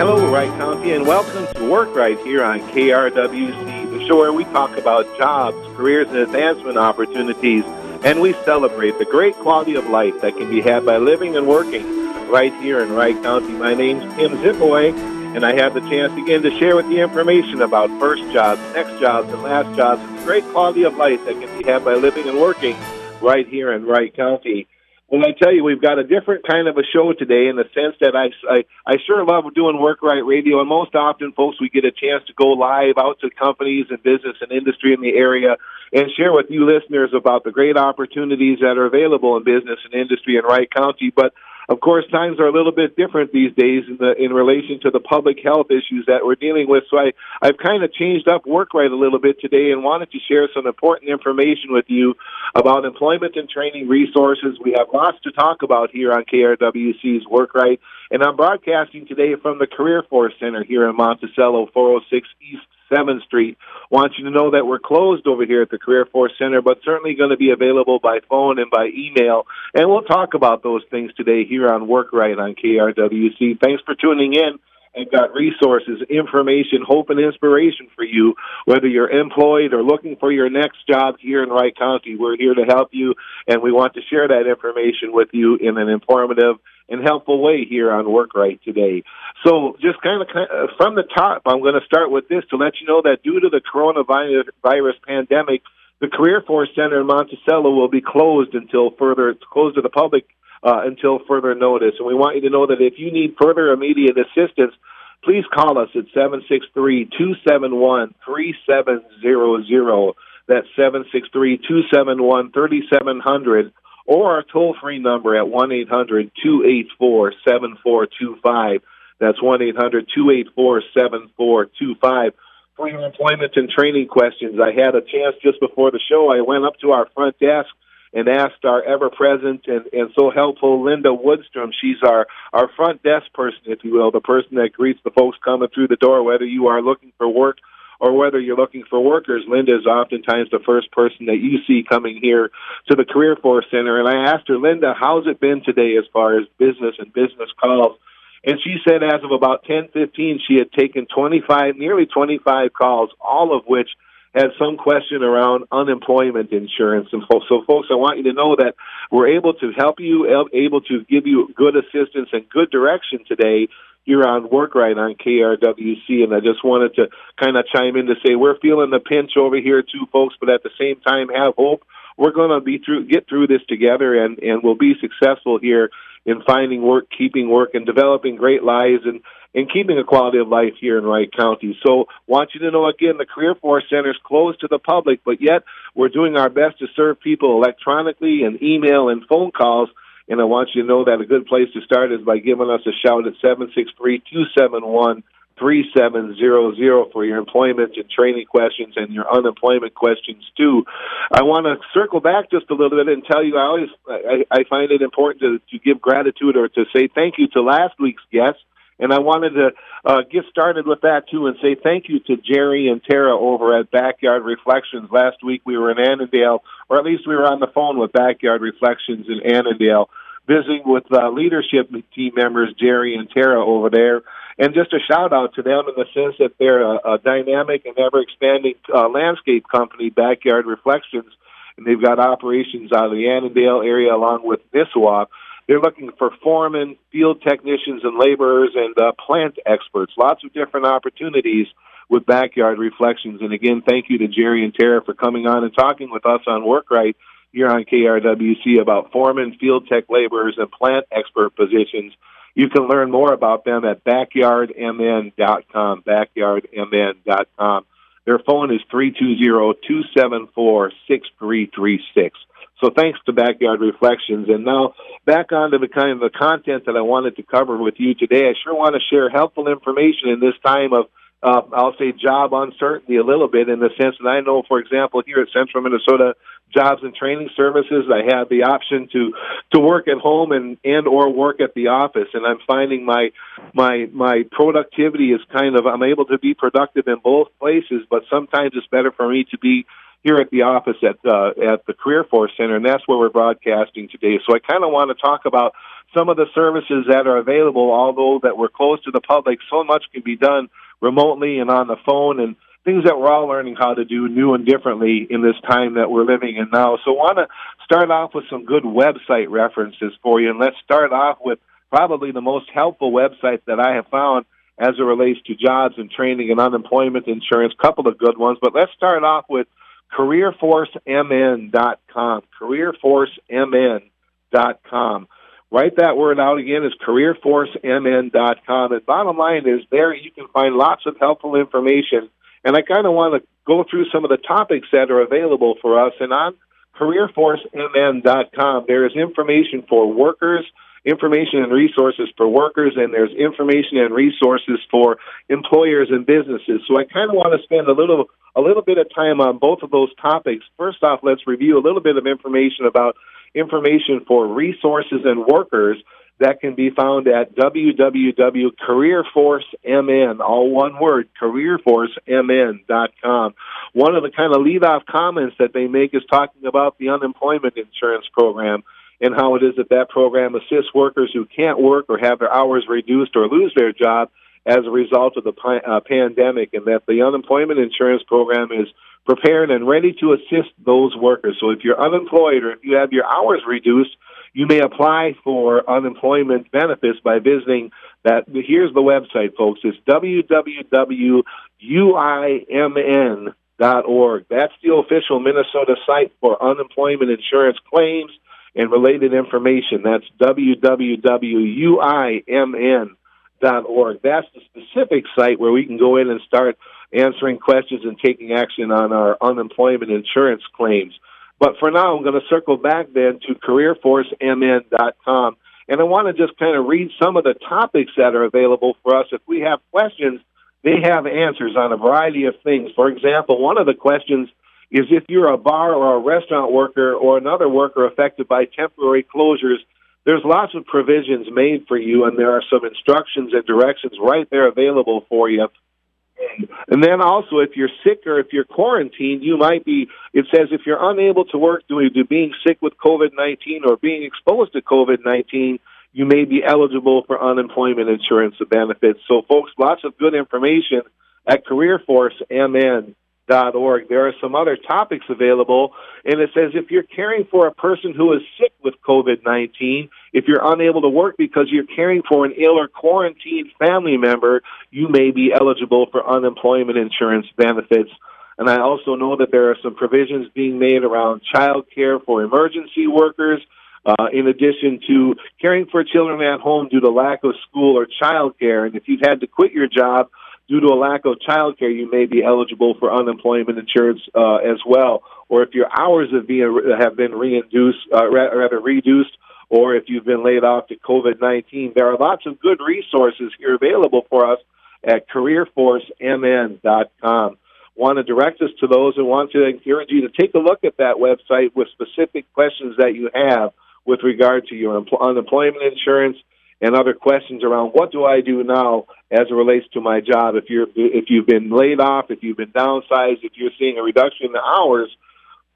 Hello, Wright County, and welcome to Work Right here on KRWC, the show where we talk about jobs, careers, and advancement opportunities, and we celebrate the great quality of life that can be had by living and working right here in Wright County. My name's Tim Zipoy, and I have the chance again to share with you information about first jobs, next jobs, and last jobs, and the great quality of life that can be had by living and working right here in Wright County. Well, I tell you, we've got a different kind of a show today in the sense that I, I, I sure love doing Work Right Radio, and most often, folks, we get a chance to go live out to companies and business and industry in the area and share with you listeners about the great opportunities that are available in business and industry in Wright County. But of course, times are a little bit different these days in, the, in relation to the public health issues that we're dealing with. So I, I've kind of changed up work right a little bit today and wanted to share some important information with you about employment and training resources. We have lots to talk about here on KRWC's Work Right. And I'm broadcasting today from the Career Force Center here in Monticello, 406 East 7th Street. Want you to know that we're closed over here at the Career Force Center, but certainly going to be available by phone and by email. And we'll talk about those things today here on Work Right on KRWC. Thanks for tuning in and got resources, information, hope, and inspiration for you, whether you're employed or looking for your next job here in Wright County. We're here to help you, and we want to share that information with you in an informative and helpful way here on Work Right today. So, just kind of, from the top, I'm going to start with this to let you know that due to the coronavirus pandemic, the Career Force Center in Monticello will be closed until further, it's closed to the public uh, until further notice. And we want you to know that if you need further immediate assistance, please call us at 763-271-3700. That's 763-271-3700 or our toll free number at 1 800 284 7425. That's 1 800 284 7425. For your employment and training questions, I had a chance just before the show. I went up to our front desk and asked our ever present and, and so helpful Linda Woodstrom. She's our, our front desk person, if you will, the person that greets the folks coming through the door, whether you are looking for work or whether you're looking for workers, Linda is oftentimes the first person that you see coming here to the Career Force Center. And I asked her, Linda, how's it been today as far as business and business calls? And she said as of about 10:15 she had taken 25 nearly 25 calls all of which had some question around unemployment insurance and so folks I want you to know that we're able to help you able to give you good assistance and good direction today you're on work right on KRWC, and I just wanted to kind of chime in to say we're feeling the pinch over here too, folks, but at the same time have hope. We're going to be through, get through this together, and and we'll be successful here in finding work, keeping work, and developing great lives and and keeping a quality of life here in Wright County. So, want you to know again, the Career Force Center is closed to the public, but yet we're doing our best to serve people electronically and email and phone calls and I want you to know that a good place to start is by giving us a shout at 763 271 3700 for your employment and training questions and your unemployment questions too. I want to circle back just a little bit and tell you I always I, I find it important to, to give gratitude or to say thank you to last week's guest and I wanted to uh, get started with that too and say thank you to Jerry and Tara over at Backyard Reflections. Last week we were in Annandale, or at least we were on the phone with Backyard Reflections in Annandale, visiting with uh, leadership team members Jerry and Tara over there. And just a shout out to them in the sense that they're a, a dynamic and ever expanding uh, landscape company, Backyard Reflections, and they've got operations out of the Annandale area along with Nisswa. They're looking for foremen, field technicians, and laborers, and uh, plant experts. Lots of different opportunities with Backyard Reflections. And again, thank you to Jerry and Tara for coming on and talking with us on Work Right here on KRWC about foremen, field tech laborers, and plant expert positions. You can learn more about them at backyardmn.com, backyardmn.com. Their phone is 320-274-6336. So thanks to Backyard Reflections. And now back onto the kind of the content that I wanted to cover with you today. I sure want to share helpful information in this time of uh, I'll say job uncertainty a little bit in the sense that I know, for example, here at Central Minnesota Jobs and Training Services, I have the option to to work at home and and or work at the office, and I'm finding my my my productivity is kind of I'm able to be productive in both places, but sometimes it's better for me to be here at the office at uh, at the Career Force Center, and that's where we're broadcasting today. So I kind of want to talk about some of the services that are available, although that we're closed to the public, so much can be done remotely and on the phone and things that we're all learning how to do new and differently in this time that we're living in now. So I want to start off with some good website references for you. And let's start off with probably the most helpful website that I have found as it relates to jobs and training and unemployment insurance. Couple of good ones, but let's start off with careerforcemn.com. Careerforcemn.com. Write that word out again is careerforcemn.com. And bottom line is there you can find lots of helpful information. And I kind of want to go through some of the topics that are available for us. And on careerforcemn.com, there is information for workers, information and resources for workers, and there's information and resources for employers and businesses. So I kind of want to spend a little a little bit of time on both of those topics. First off, let's review a little bit of information about information for resources and workers that can be found at www.careerforcemn, all one word, careerforcemn.com. One of the kind of lead off comments that they make is talking about the unemployment insurance program and how it is that that program assists workers who can't work or have their hours reduced or lose their job as a result of the uh, pandemic, and that the unemployment insurance program is prepared and ready to assist those workers. So if you're unemployed or if you have your hours reduced, you may apply for unemployment benefits by visiting that. Here's the website, folks. It's www.uimn.org. That's the official Minnesota site for unemployment insurance claims and related information. That's www.uimn.org. That's the specific site where we can go in and start answering questions and taking action on our unemployment insurance claims. But for now, I'm going to circle back then to careerforcemn.com. And I want to just kind of read some of the topics that are available for us. If we have questions, they have answers on a variety of things. For example, one of the questions is if you're a bar or a restaurant worker or another worker affected by temporary closures, there's lots of provisions made for you, and there are some instructions and directions right there available for you. And then also, if you're sick or if you're quarantined, you might be, it says if you're unable to work due to being sick with COVID 19 or being exposed to COVID 19, you may be eligible for unemployment insurance benefits. So, folks, lots of good information at CareerForceMN org. There are some other topics available, and it says if you're caring for a person who is sick with COVID 19, if you're unable to work because you're caring for an ill or quarantined family member, you may be eligible for unemployment insurance benefits. And I also know that there are some provisions being made around child care for emergency workers. Uh, in addition to caring for children at home due to lack of school or child care. And if you've had to quit your job due to a lack of child care, you may be eligible for unemployment insurance uh, as well. Or if your hours have been have been reinduced, uh, rather reduced, or if you've been laid off to COVID nineteen, there are lots of good resources here available for us at CareerForceMN.com. Want to direct us to those and want to encourage you to take a look at that website with specific questions that you have with regard to your unemployment insurance and other questions around what do I do now as it relates to my job. If you're if you've been laid off, if you've been downsized, if you're seeing a reduction in the hours,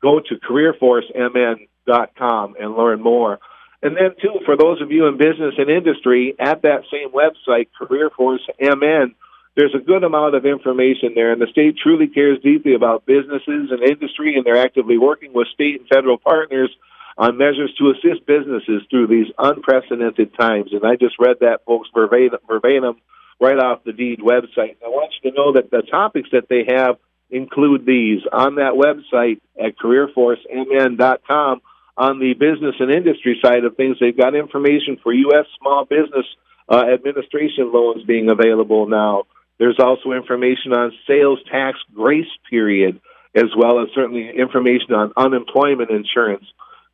go to careerforcemn.com and learn more. And then too, for those of you in business and industry, at that same website, CareerForceMN, there's a good amount of information there, and the state truly cares deeply about businesses and industry, and they're actively working with state and federal partners on measures to assist businesses through these unprecedented times. And I just read that, folks, verbatim, verbatim right off the DEED website. I want you to know that the topics that they have include these on that website at careerforcemn.com. On the business and industry side of things, they've got information for U.S. small business uh, administration loans being available now. There's also information on sales tax grace period, as well as certainly information on unemployment insurance.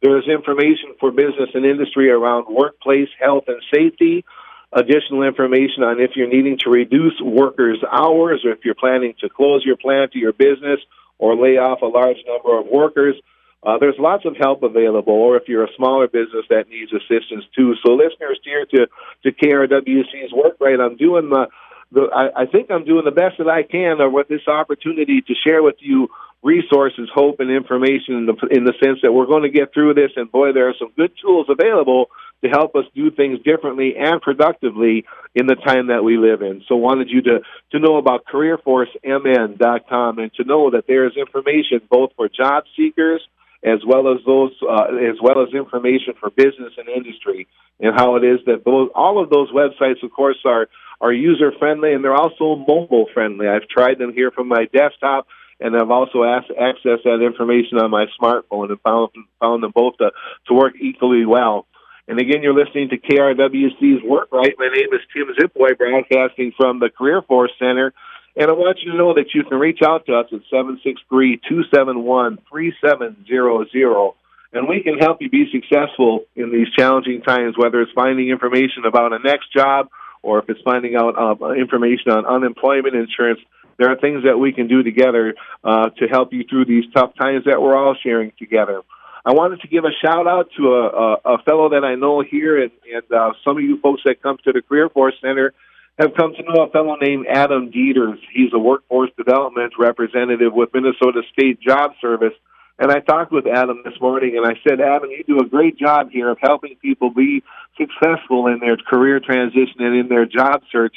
There's information for business and industry around workplace health and safety, additional information on if you're needing to reduce workers' hours or if you're planning to close your plant or your business or lay off a large number of workers. Uh, there's lots of help available, or if you're a smaller business that needs assistance too. So, listeners, here to to KRWC's work right, I'm doing the, the I, I think I'm doing the best that I can with this opportunity to share with you resources, hope, and information in the, in the sense that we're going to get through this. And boy, there are some good tools available to help us do things differently and productively in the time that we live in. So wanted you to, to know about careerforcemn.com and to know that there is information both for job seekers as well as those uh, as well as information for business and industry and how it is that those, all of those websites of course are are user friendly and they're also mobile friendly. I've tried them here from my desktop and I've also asked, accessed that information on my smartphone and found found them both to, to work equally well. And again, you're listening to KRWC's Work Right. My name is Tim Zipoy, broadcasting from the Career Force Center. And I want you to know that you can reach out to us at 763-271-3700. And we can help you be successful in these challenging times, whether it's finding information about a next job or if it's finding out uh, information on unemployment insurance. There are things that we can do together uh, to help you through these tough times that we're all sharing together. I wanted to give a shout out to a, a, a fellow that I know here, and, and uh, some of you folks that come to the Career Force Center have come to know a fellow named Adam Deters. He's a workforce development representative with Minnesota State Job Service. And I talked with Adam this morning, and I said, Adam, you do a great job here of helping people be successful in their career transition and in their job search.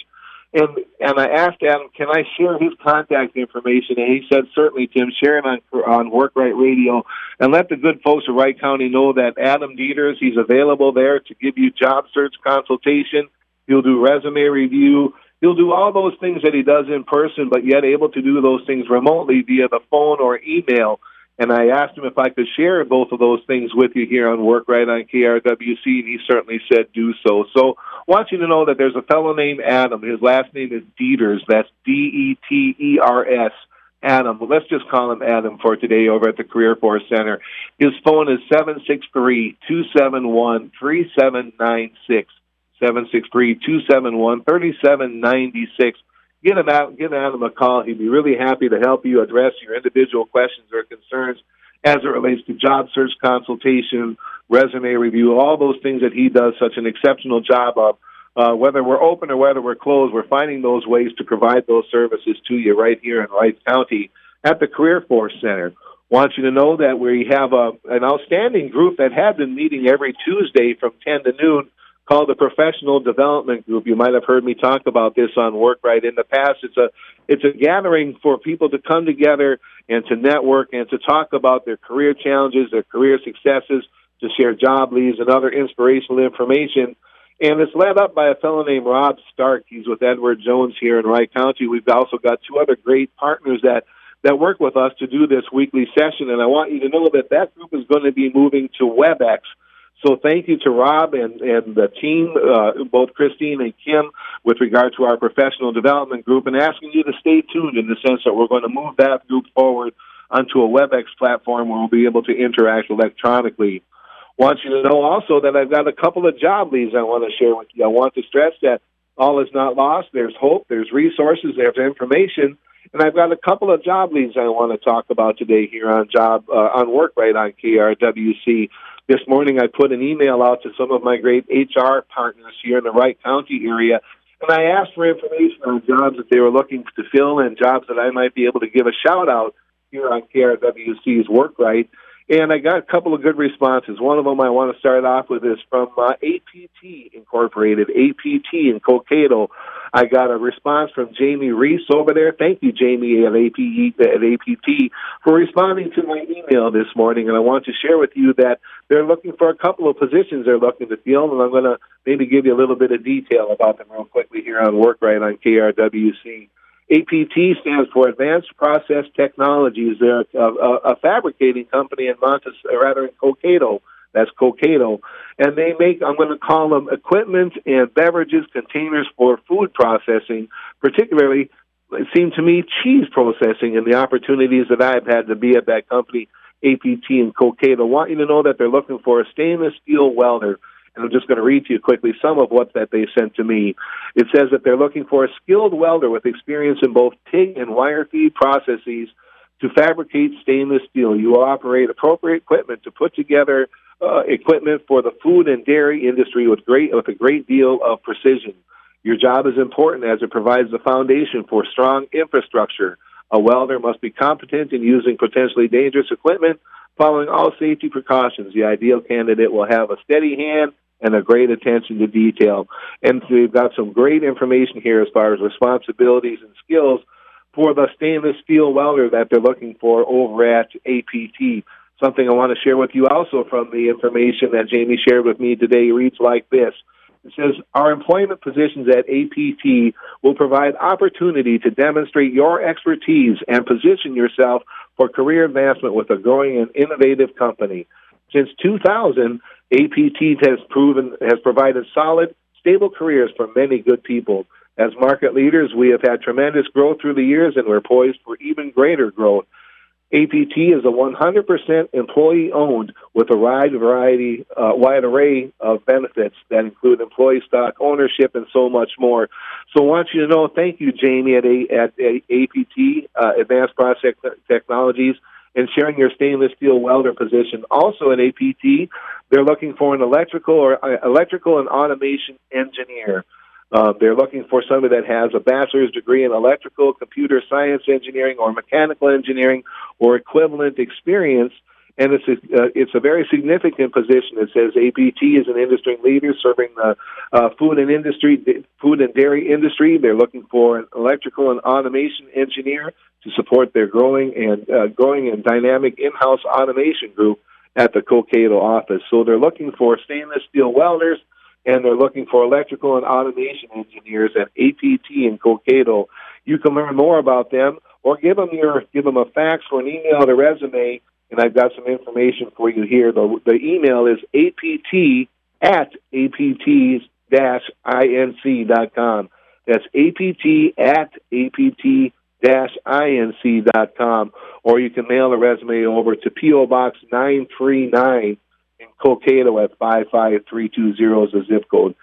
And and I asked Adam, can I share his contact information? And he said, certainly, Tim, share it on on Work Right Radio, and let the good folks of Wright County know that Adam Deters, he's available there to give you job search consultation. He'll do resume review. He'll do all those things that he does in person, but yet able to do those things remotely via the phone or email. And I asked him if I could share both of those things with you here on Work Right on KRWC, and he certainly said do so. So, want you to know that there's a fellow named Adam. His last name is Deters. That's D E T E R S. Adam. Let's just call him Adam for today over at the Career Force Center. His phone is 763 271 3796. 763 271 3796 get him out, give Adam a call. He'd be really happy to help you address your individual questions or concerns as it relates to job search consultation, resume review, all those things that he does such an exceptional job of. Uh, whether we're open or whether we're closed, we're finding those ways to provide those services to you right here in Wright County at the Career Force Center. Want you to know that we have a, an outstanding group that have been meeting every Tuesday from 10 to noon called the Professional Development Group. You might have heard me talk about this on Work Right in the past. It's a it's a gathering for people to come together and to network and to talk about their career challenges, their career successes, to share job leads and other inspirational information. And it's led up by a fellow named Rob Stark. He's with Edward Jones here in Wright County. We've also got two other great partners that that work with us to do this weekly session. And I want you to know that that group is going to be moving to WebEx so thank you to Rob and, and the team, uh, both Christine and Kim, with regard to our professional development group, and asking you to stay tuned in the sense that we're going to move that group forward onto a WebEx platform where we'll be able to interact electronically. Want you to know also that I've got a couple of job leads I want to share with you. I want to stress that all is not lost. There's hope. There's resources. There's information. And I've got a couple of job leads I want to talk about today here on job uh, on work right on KRWC. This morning, I put an email out to some of my great HR partners here in the Wright County area, and I asked for information on jobs that they were looking to fill and jobs that I might be able to give a shout out here on KRWC's Work Right. And I got a couple of good responses. One of them I want to start off with is from uh, APT Incorporated, APT in Cokato. I got a response from Jamie Reese over there. Thank you, Jamie at APT, at APT, for responding to my email this morning. And I want to share with you that they're looking for a couple of positions they're looking to fill, and I'm going to maybe give you a little bit of detail about them real quickly here on Work Right on KRWC. APT stands for Advanced Process Technologies. They're a, a, a fabricating company in Montes, rather in Cokato. That's Cokato. And they make, I'm going to call them equipment and beverages containers for food processing, particularly, it seemed to me, cheese processing and the opportunities that I've had to be at that company, APT and Cokato. I want you to know that they're looking for a stainless steel welder and I'm just going to read to you quickly some of what that they sent to me. It says that they're looking for a skilled welder with experience in both TIG and wire feed processes to fabricate stainless steel. You will operate appropriate equipment to put together uh, equipment for the food and dairy industry with great with a great deal of precision. Your job is important as it provides the foundation for strong infrastructure. A welder must be competent in using potentially dangerous equipment, following all safety precautions. The ideal candidate will have a steady hand and a great attention to detail. And we've got some great information here as far as responsibilities and skills for the stainless steel welder that they're looking for over at APT. Something I want to share with you also from the information that Jamie shared with me today reads like this. It says, Our employment positions at APT will provide opportunity to demonstrate your expertise and position yourself for career advancement with a growing and innovative company. Since 2000, APT has proven has provided solid, stable careers for many good people. As market leaders, we have had tremendous growth through the years, and we're poised for even greater growth. APT is a 100% employee owned with a wide variety, uh, wide array of benefits that include employee stock ownership and so much more. So I want you to know, thank you, Jamie, at, a, at a APT, uh, Advanced Process Technologies, and sharing your stainless steel welder position. Also at APT, they're looking for an electrical or uh, electrical and automation engineer. Uh, they're looking for somebody that has a bachelor's degree in electrical, computer science engineering, or mechanical engineering, or equivalent experience. And it's a, uh, it's a very significant position. It says APT is an industry leader serving the uh, food and industry, food and dairy industry. They're looking for an electrical and automation engineer to support their growing and uh, growing and dynamic in-house automation group at the Cokato office. So they're looking for stainless steel welders and they're looking for electrical and automation engineers at APT in Cokato. You can learn more about them or give them your give them a fax or an email a resume, and I've got some information for you here. The, the email is apt at apt inc dot com. That's apt at apt inc dot com, or you can mail a resume over to PO Box nine three nine in Cokato at 55320 is the zip code.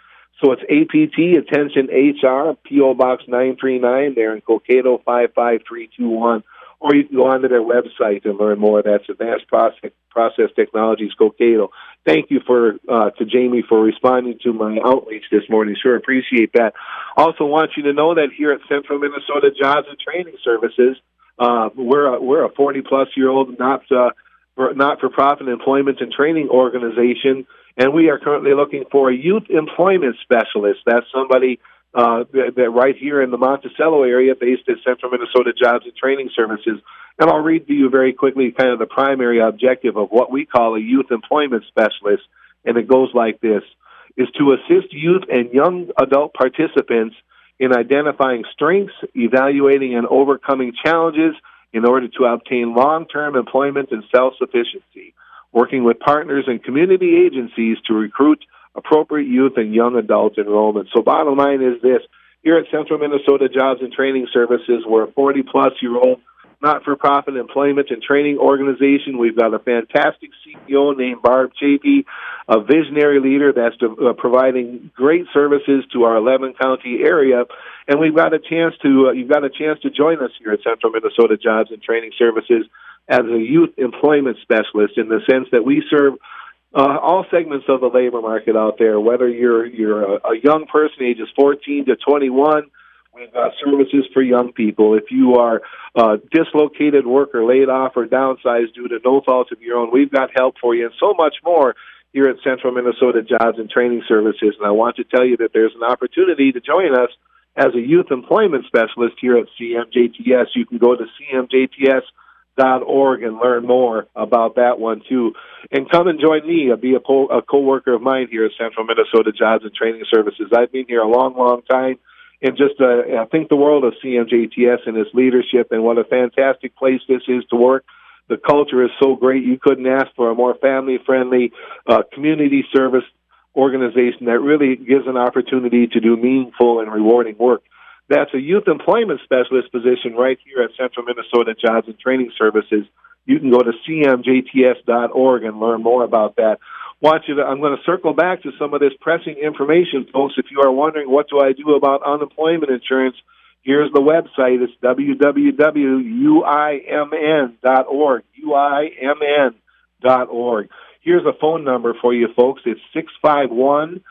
So it's APT, Attention HR, PO Box 939 there in Cokato 55321. Or you can go onto their website and learn more. That's Advanced Process, Process Technologies Cokato. Thank you for uh, to Jamie for responding to my outreach this morning. Sure appreciate that. Also want you to know that here at Central Minnesota Jobs and Training Services, uh, we're a, we're a 40 plus year old not uh, not-for-profit employment and training organization, and we are currently looking for a youth employment specialist. That's somebody uh, that, that right here in the Monticello area, based at Central Minnesota Jobs and Training Services. And I'll read to you very quickly kind of the primary objective of what we call a youth employment specialist, and it goes like this: is to assist youth and young adult participants in identifying strengths, evaluating and overcoming challenges in order to obtain long-term employment and self-sufficiency, working with partners and community agencies to recruit appropriate youth and young adult enrollment. So bottom line is this, here at Central Minnesota Jobs and Training Services, we're a 40 plus year old not for profit employment and training organization. We've got a fantastic CEO named Barb Chapey, a visionary leader that's uh, providing great services to our 11 county area. And we've got a chance to, uh, you've got a chance to join us here at Central Minnesota Jobs and Training Services as a youth employment specialist in the sense that we serve uh, all segments of the labor market out there, whether you're, you're a, a young person ages 14 to 21, We've got services for young people. If you are a dislocated worker, laid off, or downsized due to no fault of your own, we've got help for you and so much more here at Central Minnesota Jobs and Training Services. And I want to tell you that there's an opportunity to join us as a youth employment specialist here at CMJTS. You can go to cmjts.org and learn more about that one too. And come and join me, be a, co- a co-worker of mine here at Central Minnesota Jobs and Training Services. I've been here a long, long time and just uh, I think the world of CMJTS and its leadership and what a fantastic place this is to work. The culture is so great. You couldn't ask for a more family friendly uh, community service organization that really gives an opportunity to do meaningful and rewarding work. That's a youth employment specialist position right here at Central Minnesota Jobs and Training Services. You can go to cmjts.org and learn more about that want you to, I'm going to circle back to some of this pressing information, folks. If you are wondering what do I do about unemployment insurance, here's the website. It's www.uimn.org, uimn.org. Here's a phone number for you, folks. It's 651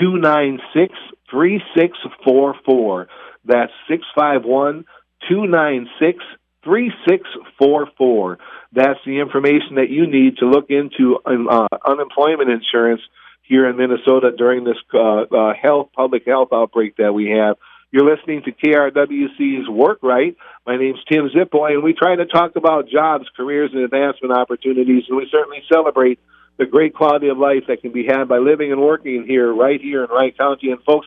296 3644. That's 651 296 3644. That's the information that you need to look into um, uh, unemployment insurance here in Minnesota during this uh, uh, health public health outbreak that we have. You're listening to KRWC's Work Right. My name's Tim Zipoy, and we try to talk about jobs, careers, and advancement opportunities, and we certainly celebrate the great quality of life that can be had by living and working here, right here in Wright County. And folks,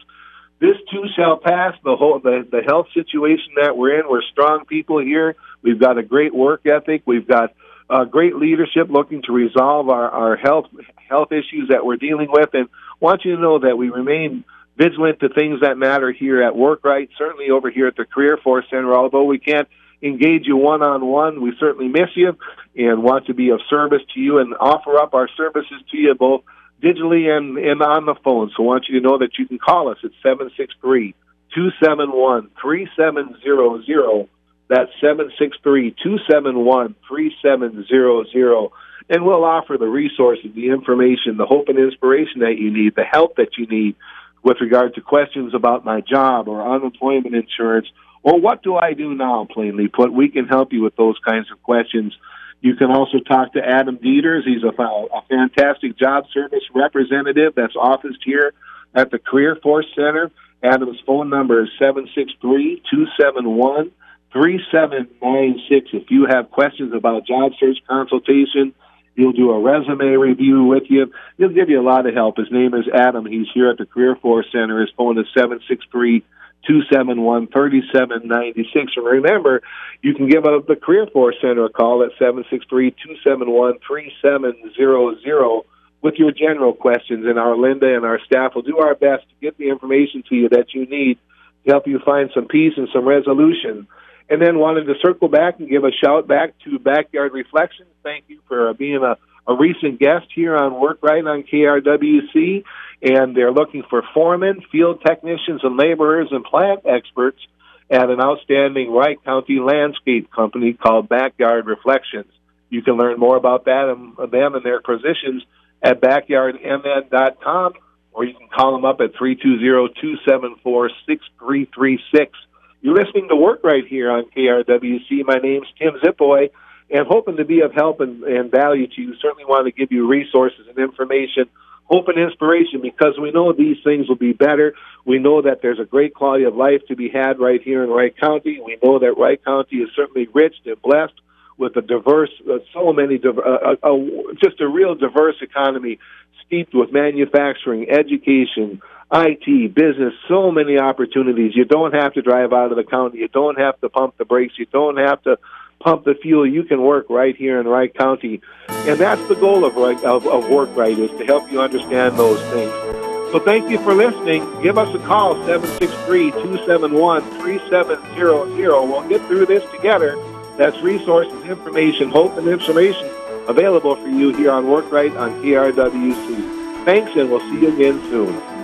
this too shall pass. The whole the, the health situation that we're in, we're strong people here. We've got a great work ethic. We've got uh, great leadership looking to resolve our, our health health issues that we're dealing with, and want you to know that we remain vigilant to things that matter here at work right certainly over here at the career force center although we can't engage you one on one we certainly miss you and want to be of service to you and offer up our services to you both digitally and, and on the phone. So i want you to know that you can call us at seven six three two seven one three seven zero zero. That's seven six three two seven one three seven zero zero. And we'll offer the resources the information the hope and inspiration that you need the help that you need with regard to questions about my job or unemployment insurance or what do I do now, plainly put. We can help you with those kinds of questions. You can also talk to Adam Deters. He's a, a fantastic job service representative that's officed here at the Career Force Center. Adam's phone number is 763 271 3796. If you have questions about job search consultation, He'll do a resume review with you. He'll give you a lot of help. His name is Adam. He's here at the Career Force Center. His phone is seven six three two seven one thirty seven ninety six. And remember, you can give up the Career Force Center a call at seven six three two seven one three seven zero zero with your general questions. And our Linda and our staff will do our best to get the information to you that you need to help you find some peace and some resolution and then wanted to circle back and give a shout back to Backyard Reflections. Thank you for being a, a recent guest here on Work Right on KRWC. And they're looking for foremen, field technicians, and laborers and plant experts at an outstanding Wright County landscape company called Backyard Reflections. You can learn more about that and them and their positions at backyardmn.com, or you can call them up at 320 274 6336 you're listening to Work Right here on KRWC. My name's Tim Zipoy, and hoping to be of help and, and value to you. Certainly want to give you resources and information, hope and inspiration, because we know these things will be better. We know that there's a great quality of life to be had right here in Wright County. We know that Wright County is certainly rich and blessed with a diverse, uh, so many, uh, uh, uh, just a real diverse economy steeped with manufacturing, education, IT, business, so many opportunities. You don't have to drive out of the county. You don't have to pump the brakes. You don't have to pump the fuel. You can work right here in Wright County. And that's the goal of, of, of Work Right is to help you understand those things. So thank you for listening. Give us a call, 763-271-3700. We'll get through this together. That's resources, information, hope, and information available for you here on Work Right on KRWC. Thanks, and we'll see you again soon.